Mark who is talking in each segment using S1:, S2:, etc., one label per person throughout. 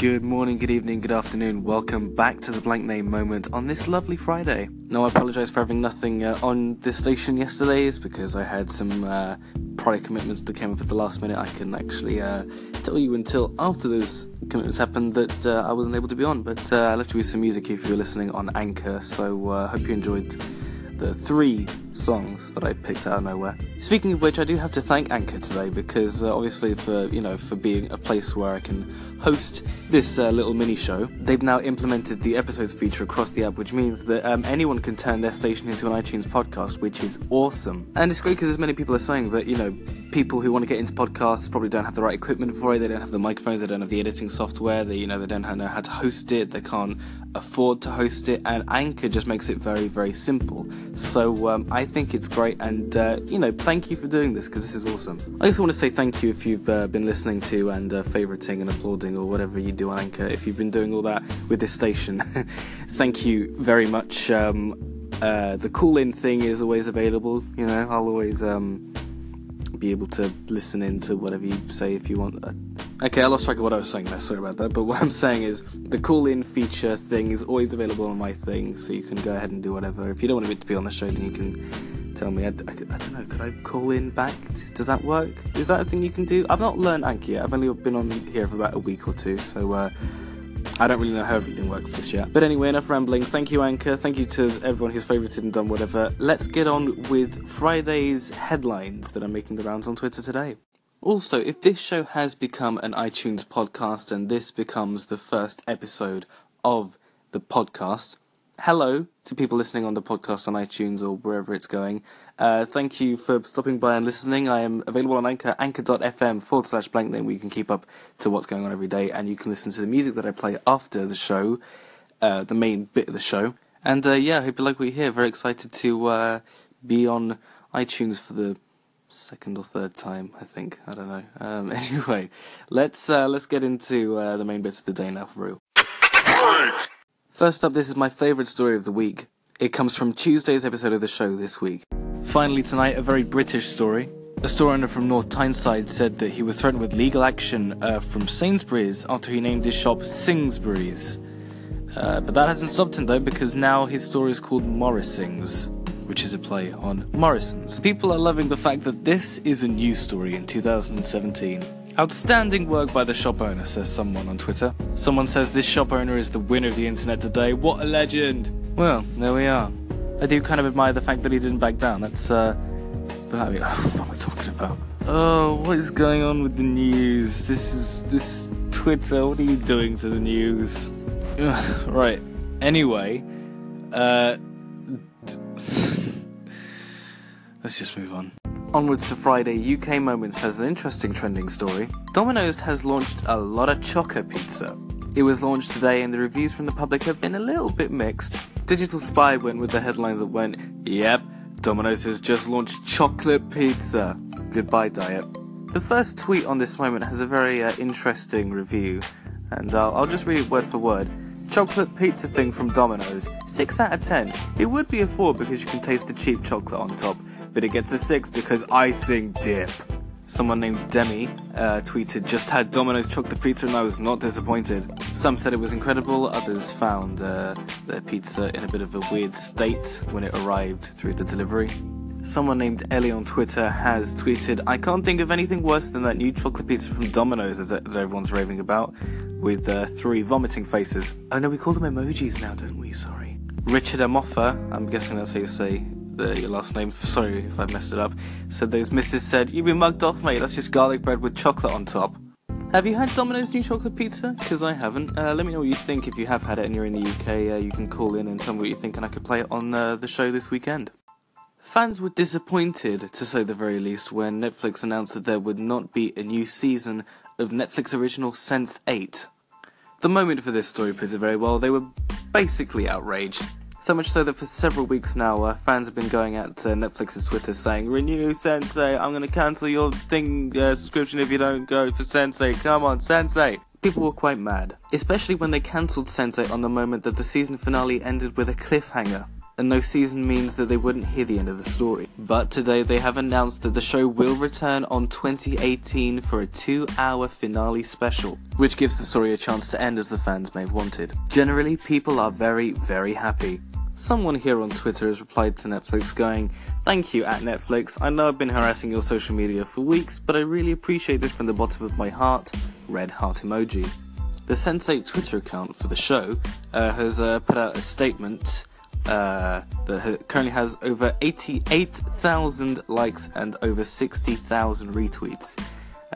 S1: Good morning, good evening, good afternoon. Welcome back to the blank name moment on this lovely Friday. Now, I apologise for having nothing uh, on this station yesterday. It's because I had some uh, product commitments that came up at the last minute. I couldn't actually uh, tell you until after those commitments happened that uh, I wasn't able to be on. But uh, I left you with some music if you were listening on Anchor. So uh, hope you enjoyed the three songs that I picked out of nowhere. Speaking of which, I do have to thank Anchor today because uh, obviously for you know for being a place where I can host this uh, little mini show, they've now implemented the episodes feature across the app, which means that um, anyone can turn their station into an iTunes podcast, which is awesome. And it's great because as many people are saying that you know people who want to get into podcasts probably don't have the right equipment for it. They don't have the microphones. They don't have the editing software. They you know they don't know how to host it. They can't afford to host it, and Anchor just makes it very very simple. So um, I think it's great, and uh, you know thank you for doing this because this is awesome. I also want to say thank you if you've uh, been listening to and uh, favoriting and applauding or whatever you do on Anchor. If you've been doing all that with this station, thank you very much. Um, uh, the call in thing is always available. You know, I'll always um, be able to listen in to whatever you say if you want. Uh, okay, I lost track of what I was saying there. Sorry about that. But what I'm saying is the call in feature thing is always available on my thing, so you can go ahead and do whatever. If you don't want me to be on the show, then you can tell me. I, I, I, don't know. Could I call in back? Does that work? Is that a thing you can do? I've not learned Anchor yet. I've only been on here for about a week or two, so uh, I don't really know how everything works just yet. But anyway, enough rambling. Thank you, Anchor. Thank you to everyone who's favorited and done whatever. Let's get on with Friday's headlines that are making the rounds on Twitter today. Also, if this show has become an iTunes podcast and this becomes the first episode of the podcast, hello to people listening on the podcast on iTunes or wherever it's going. Uh, thank you for stopping by and listening. I am available on Anchor, anchor.fm forward slash blank name, where you can keep up to what's going on every day and you can listen to the music that I play after the show, uh, the main bit of the show. And uh, yeah, I hope you like what you hear. Very excited to uh, be on iTunes for the second or third time, I think. I don't know. Um, anyway, let's uh, let's get into uh, the main bits of the day now for real. First up, this is my favourite story of the week. It comes from Tuesday's episode of the show this week. Finally, tonight, a very British story. A store owner from North Tyneside said that he was threatened with legal action uh, from Sainsbury's after he named his shop Singhsbury's. Uh, but that hasn't stopped him though, because now his store is called Morrisinghs, which is a play on Morrisons. People are loving the fact that this is a news story in 2017. Outstanding work by the shop owner, says someone on Twitter. Someone says this shop owner is the winner of the internet today. What a legend! Well, there we are. I do kind of admire the fact that he didn't back down. That's, uh. I mean, what am I talking about? Oh, what is going on with the news? This is. This. Twitter, what are you doing to the news? Ugh, right. Anyway, uh. Let's just move on. Onwards to Friday, UK Moments has an interesting trending story. Domino's has launched a lot of chocolate pizza. It was launched today, and the reviews from the public have been a little bit mixed. Digital Spy went with the headline that went, Yep, Domino's has just launched chocolate pizza. Goodbye, diet. The first tweet on this moment has a very uh, interesting review, and I'll, I'll just read it word for word. Chocolate pizza thing from Domino's. 6 out of 10. It would be a 4 because you can taste the cheap chocolate on top but it gets a 6 because icing dip. Someone named Demi uh, tweeted, Just had Domino's chocolate pizza and I was not disappointed. Some said it was incredible, others found uh, their pizza in a bit of a weird state when it arrived through the delivery. Someone named Ellie on Twitter has tweeted, I can't think of anything worse than that new chocolate pizza from Domino's that everyone's raving about, with uh, three vomiting faces. Oh no, we call them emojis now, don't we? Sorry. Richard Amoffa, I'm guessing that's how you say the, your last name, sorry if I messed it up, said those missus said, You've been mugged off, mate, that's just garlic bread with chocolate on top. Have you had Domino's new chocolate pizza? Because I haven't. Uh, let me know what you think if you have had it and you're in the UK. Uh, you can call in and tell me what you think, and I could play it on uh, the show this weekend. Fans were disappointed, to say the very least, when Netflix announced that there would not be a new season of Netflix original Sense8. The moment for this story puts it very well. They were basically outraged. So much so that for several weeks now, uh, fans have been going at uh, Netflix's Twitter saying, Renew Sense8, I'm to cancel your thing uh, subscription if you don't go for Sense8. Come on, Sense8. People were quite mad, especially when they cancelled Sense8 on the moment that the season finale ended with a cliffhanger. and no season means that they wouldn't hear the end of the story. But today they have announced that the show will return on 2018 for a two hour finale special, which gives the story a chance to end as the fans may have wanted. Generally, people are very, very happy. Someone here on Twitter has replied to Netflix going, Thank you at Netflix. I know I've been harassing your social media for weeks, but I really appreciate this from the bottom of my heart. Red heart emoji. The Sense8 Twitter account for the show uh, has uh, put out a statement uh, that currently has over 88,000 likes and over 60,000 retweets.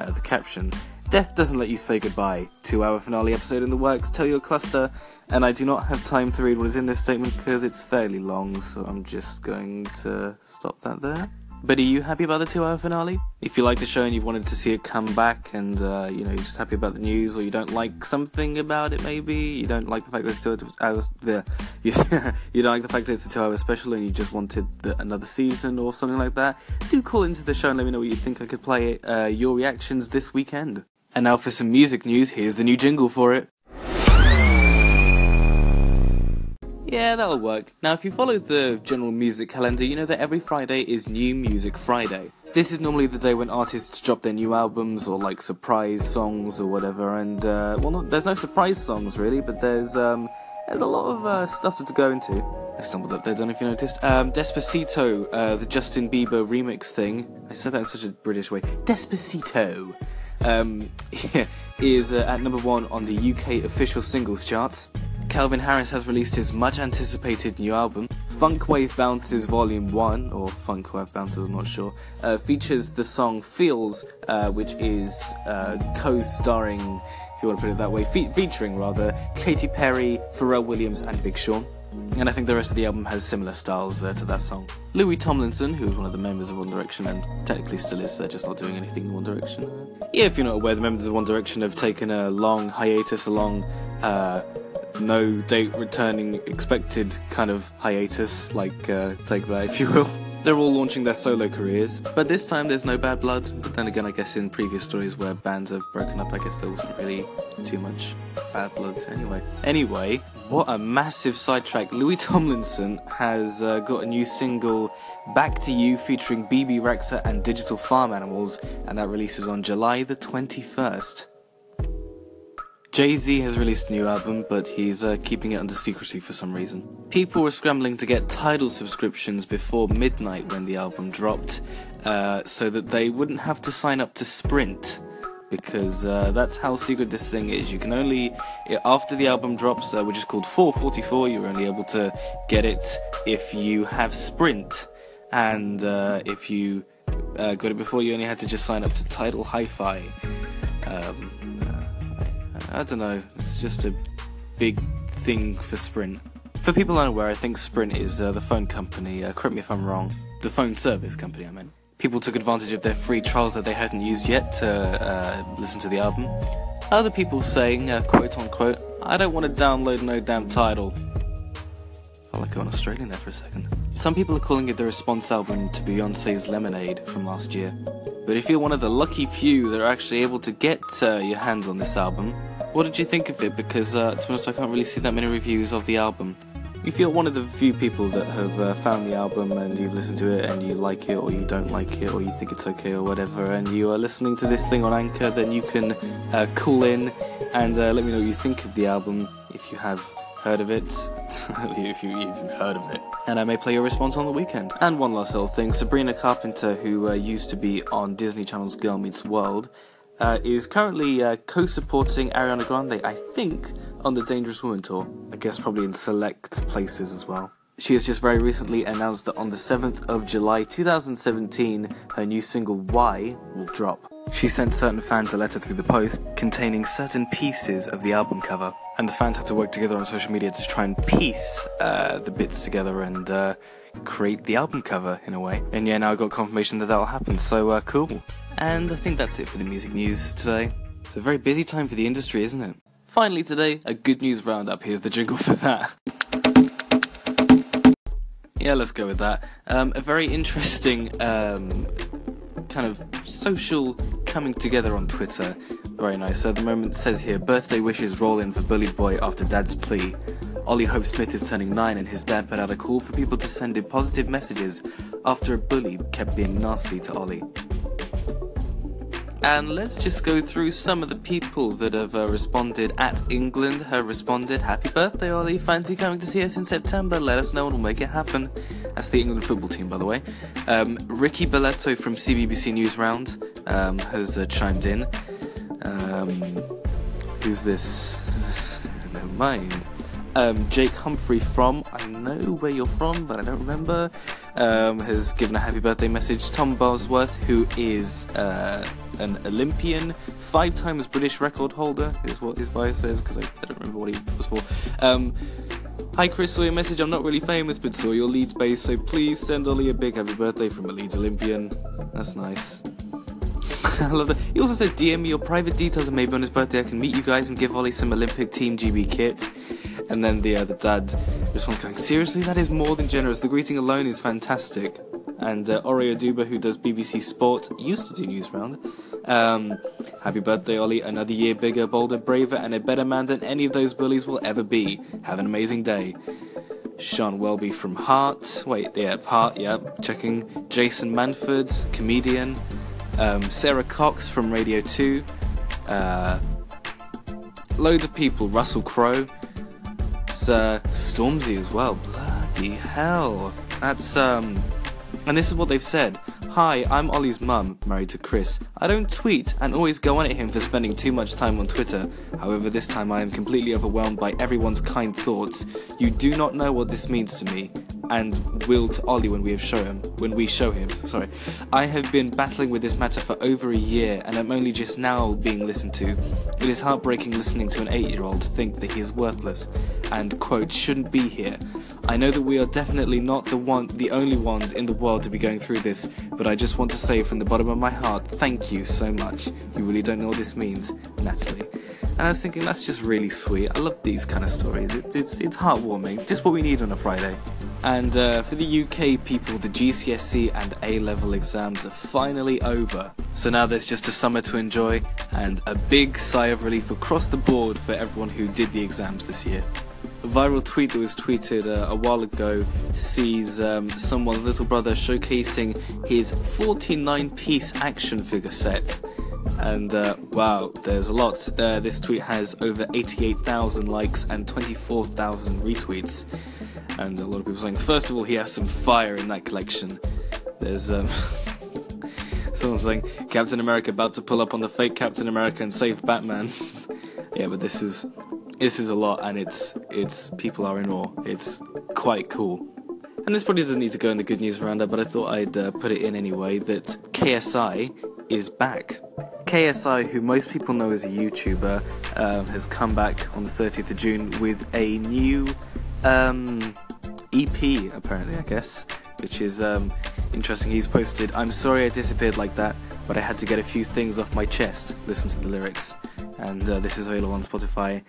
S1: Uh, the caption Death doesn't let you say goodbye. Two hour finale episode in the works, tell your cluster. And I do not have time to read what is in this statement because it's fairly long, so I'm just going to stop that there. But are you happy about the two hour finale? If you like the show and you've wanted to see it come back and, uh, you know, you're just happy about the news or you don't like something about it maybe, you don't like the fact that it's two hours, the, you, you don't like the fact that it's a two hour special and you just wanted the, another season or something like that, do call into the show and let me know what you think I could play uh, your reactions this weekend. And now for some music news, here's the new jingle for it. Yeah, that'll work. Now, if you follow the general music calendar, you know that every Friday is New Music Friday. This is normally the day when artists drop their new albums or like surprise songs or whatever. And uh, well, not, there's no surprise songs really, but there's um, there's a lot of uh, stuff to, go into. I stumbled up there, don't know if you noticed. Um, Despacito, uh, the Justin Bieber remix thing. I said that in such a British way. Despacito um, is uh, at number one on the UK official singles chart. Calvin Harris has released his much anticipated new album. Funk Wav Bounces Volume 1, or Funk Wav Bounces, I'm not sure, uh, features the song Feels, uh, which is uh, co starring, if you want to put it that way, fe- featuring rather, Katy Perry, Pharrell Williams, and Big Sean. And I think the rest of the album has similar styles uh, to that song. Louis Tomlinson, who is one of the members of One Direction and technically still is, they're just not doing anything in One Direction. Yeah, if you're not aware, the members of One Direction have taken a long hiatus, a long uh, no date returning expected kind of hiatus, like uh, Take That if you will. They're all launching their solo careers, but this time there's no bad blood. But then again, I guess in previous stories where bands have broken up, I guess there wasn't really too much bad blood anyway. Anyway, what a massive sidetrack. Louis Tomlinson has uh, got a new single, Back to You, featuring Bebe Rexha and Digital Farm Animals, and that releases on July the 21st. Jay Z has released a new album, but he's uh, keeping it under secrecy for some reason. People were scrambling to get Tidal subscriptions before midnight when the album dropped, uh, so that they wouldn't have to sign up to Sprint. Because uh, that's how secret this thing is. You can only, after the album drops, uh, which is called 4:44, you're only able to get it if you have Sprint. And uh, if you uh, got it before, you only had to just sign up to Tidal Hi Fi. Um, I don't know. It's just a big thing for Sprint. For people unaware, I think Sprint is uh, the phone company. Uh, correct me if I'm wrong. The phone service company, I meant. People took advantage of their free trials that they hadn't used yet to uh, listen to the album. Other people saying, uh, quote unquote, I don't want to download no damn Tidal. Felt like going Australian there for a second. Some people are calling it the response album to Beyonce's Lemonade from last year. But if you're one of the lucky few that are actually able to get uh, your hands on this album, what did you think of it? Because uh, to be honest, I can't really see that many reviews of the album. If you're one of the few people that have uh, found the album and you've listened to it and you like it or you don't like it or you think it's okay or whatever, and you are listening to this thing on Anchor, then you can uh, call in and uh, let me know what you think of the album if you have heard of it, if you even heard of it. And I may play your response on the weekend. And one last little thing Sabrina Carpenter, who uh, used to be on Disney Channel's Girl Meets World, uh, is currently uh, co-supporting Ariana Grande, I think, on the Dangerous Woman tour. I guess probably in select places as well. She has just very recently announced that on the 7th of July 2017, her new single Why will drop. She sent certain fans a letter through the post containing certain pieces of the album cover, and the fans had to work together on social media to try and piece uh, the bits together and uh, create the album cover in a way. And yeah, now I got confirmation that that'll happen, so uh, cool. And I think that's it for the music news today. It's a very busy time for the industry, isn't it? Finally, today, a good news roundup. Here's the jingle for that. Yeah, let's go with that. Um, a very interesting um, kind of social coming together on Twitter. Very nice. So the moment says here birthday wishes roll in for Bully Boy after dad's plea. Ollie Hope Smith is turning 9 and his dad put out a call for people to send him positive messages after a bully kept being nasty to Ollie. And let's just go through some of the people that have uh, responded. At England have responded, Happy birthday, Ollie. Fancy coming to see us in September? Let us know and we'll make it happen. That's the England football team, by the way. Um, Ricky Boleto from CBBC Newsround um, has uh, chimed in. Um, who's this? Never mind. Um, Jake Humphrey from I know where you're from, but I don't remember. Um, has given a happy birthday message. Tom Bosworth, who is uh, an Olympian, five times British record holder, is what his bio says because I, I, don't remember what he was for. Um, Hi Chris, saw your message. I'm not really famous, but saw your Leeds base, so please send Ollie a big happy birthday from a Leeds Olympian. That's nice. I love that. He also said, DM me your private details and maybe on his birthday I can meet you guys and give Ollie some Olympic Team GB kit. And then the, uh, dad responds going, seriously, that is more than generous. The greeting alone is fantastic. And uh, Duba, who does BBC Sport, used to do Newsround. Um, happy birthday, Ollie. Another year bigger, bolder, braver, and a better man than any of those bullies will ever be. Have an amazing day. Sean Welby from Heart. Wait, yeah, Heart, yeah, checking. Jason Manford, comedian. Um, Sara Cox from Radio 2. Uh, loads of people. Russell Crowe uh, Stormzy as well. Bloody hell. That's, um. And this is what they've said. Hi, I'm Ollie's mum, married to Chris. I don't tweet and always go on at him for spending too much time on Twitter. However, this time I am completely overwhelmed by everyone's kind thoughts. You do not know what this means to me and will to Ollie when we show him when we show him sorry. I have been battling with this matter for over a year and I'm only just now being listened to. It is heartbreaking listening to an 8 year old think that he is worthless and quote shouldn't be here. I know that we are definitely not the one the only ones in the world to be going through this but I just want to say from the bottom of my heart thank you so much. You really don't know what this means Natalie. And I was thinking that's just really sweet. I love these kind of stories. It, it's it's heartwarming. Just what we need on a Friday and uh, for the UK people, the GCSE and A level exams are finally over. So now there's just a summer to enjoy and a big sigh of relief across the board for everyone who did the exams this year. A viral tweet that was tweeted uh, a while ago sees um, someone's little brother showcasing his 49 piece action figure set. And uh, wow, there's a lot. Uh, this tweet has over 88,000 likes and 24,000 retweets and a lot of people saying, first of all, he has some fire in that collection. There's um, someone saying Captain America about to pull up on the fake Captain America and save Batman. yeah, but this is this is a lot, and it's it's people are in awe. It's quite cool. And this probably doesn't need to go in the good news roundup, but I thought I'd uh, put it in anyway that KSI is back. KSI, who most people know as a YouTuber, um, has come back on the 30th of June with a new um, EP, apparently, I guess, which is um, interesting. He's posted, I'm sorry I disappeared like that, but I had to get a few things off my chest. Listen to the lyrics. And uh, this is available on Spotify.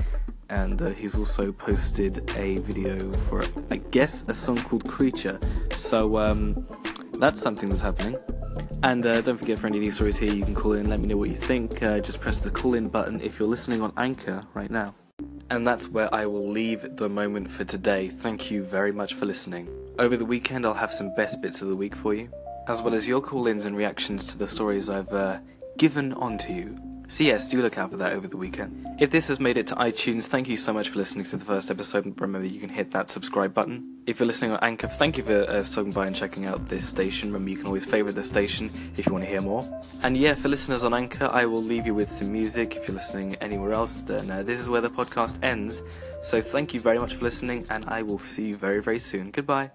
S1: And uh, he's also posted a video for, I guess, a song called Creature. So um, that's something that's happening. And uh, don't forget, for any of these stories here, you can call in let me know what you think. Uh, just press the call in button if you're listening on Anchor right now. And that's where I will leave the moment for today. Thank you very much for listening. Over the weekend, I'll have some best bits of the week for you, as well as your call ins and reactions to the stories I've uh, given onto you. So, yes, do look out for that over the weekend. If this has made it to iTunes, thank you so much for listening to the first episode. Remember, you can hit that subscribe button. If you're listening on Anchor, thank you for uh, stopping by and checking out this station. Remember, you can always favourite the station if you want to hear more. And yeah, for listeners on Anchor, I will leave you with some music. If you're listening anywhere else, then uh, this is where the podcast ends. So, thank you very much for listening, and I will see you very, very soon. Goodbye.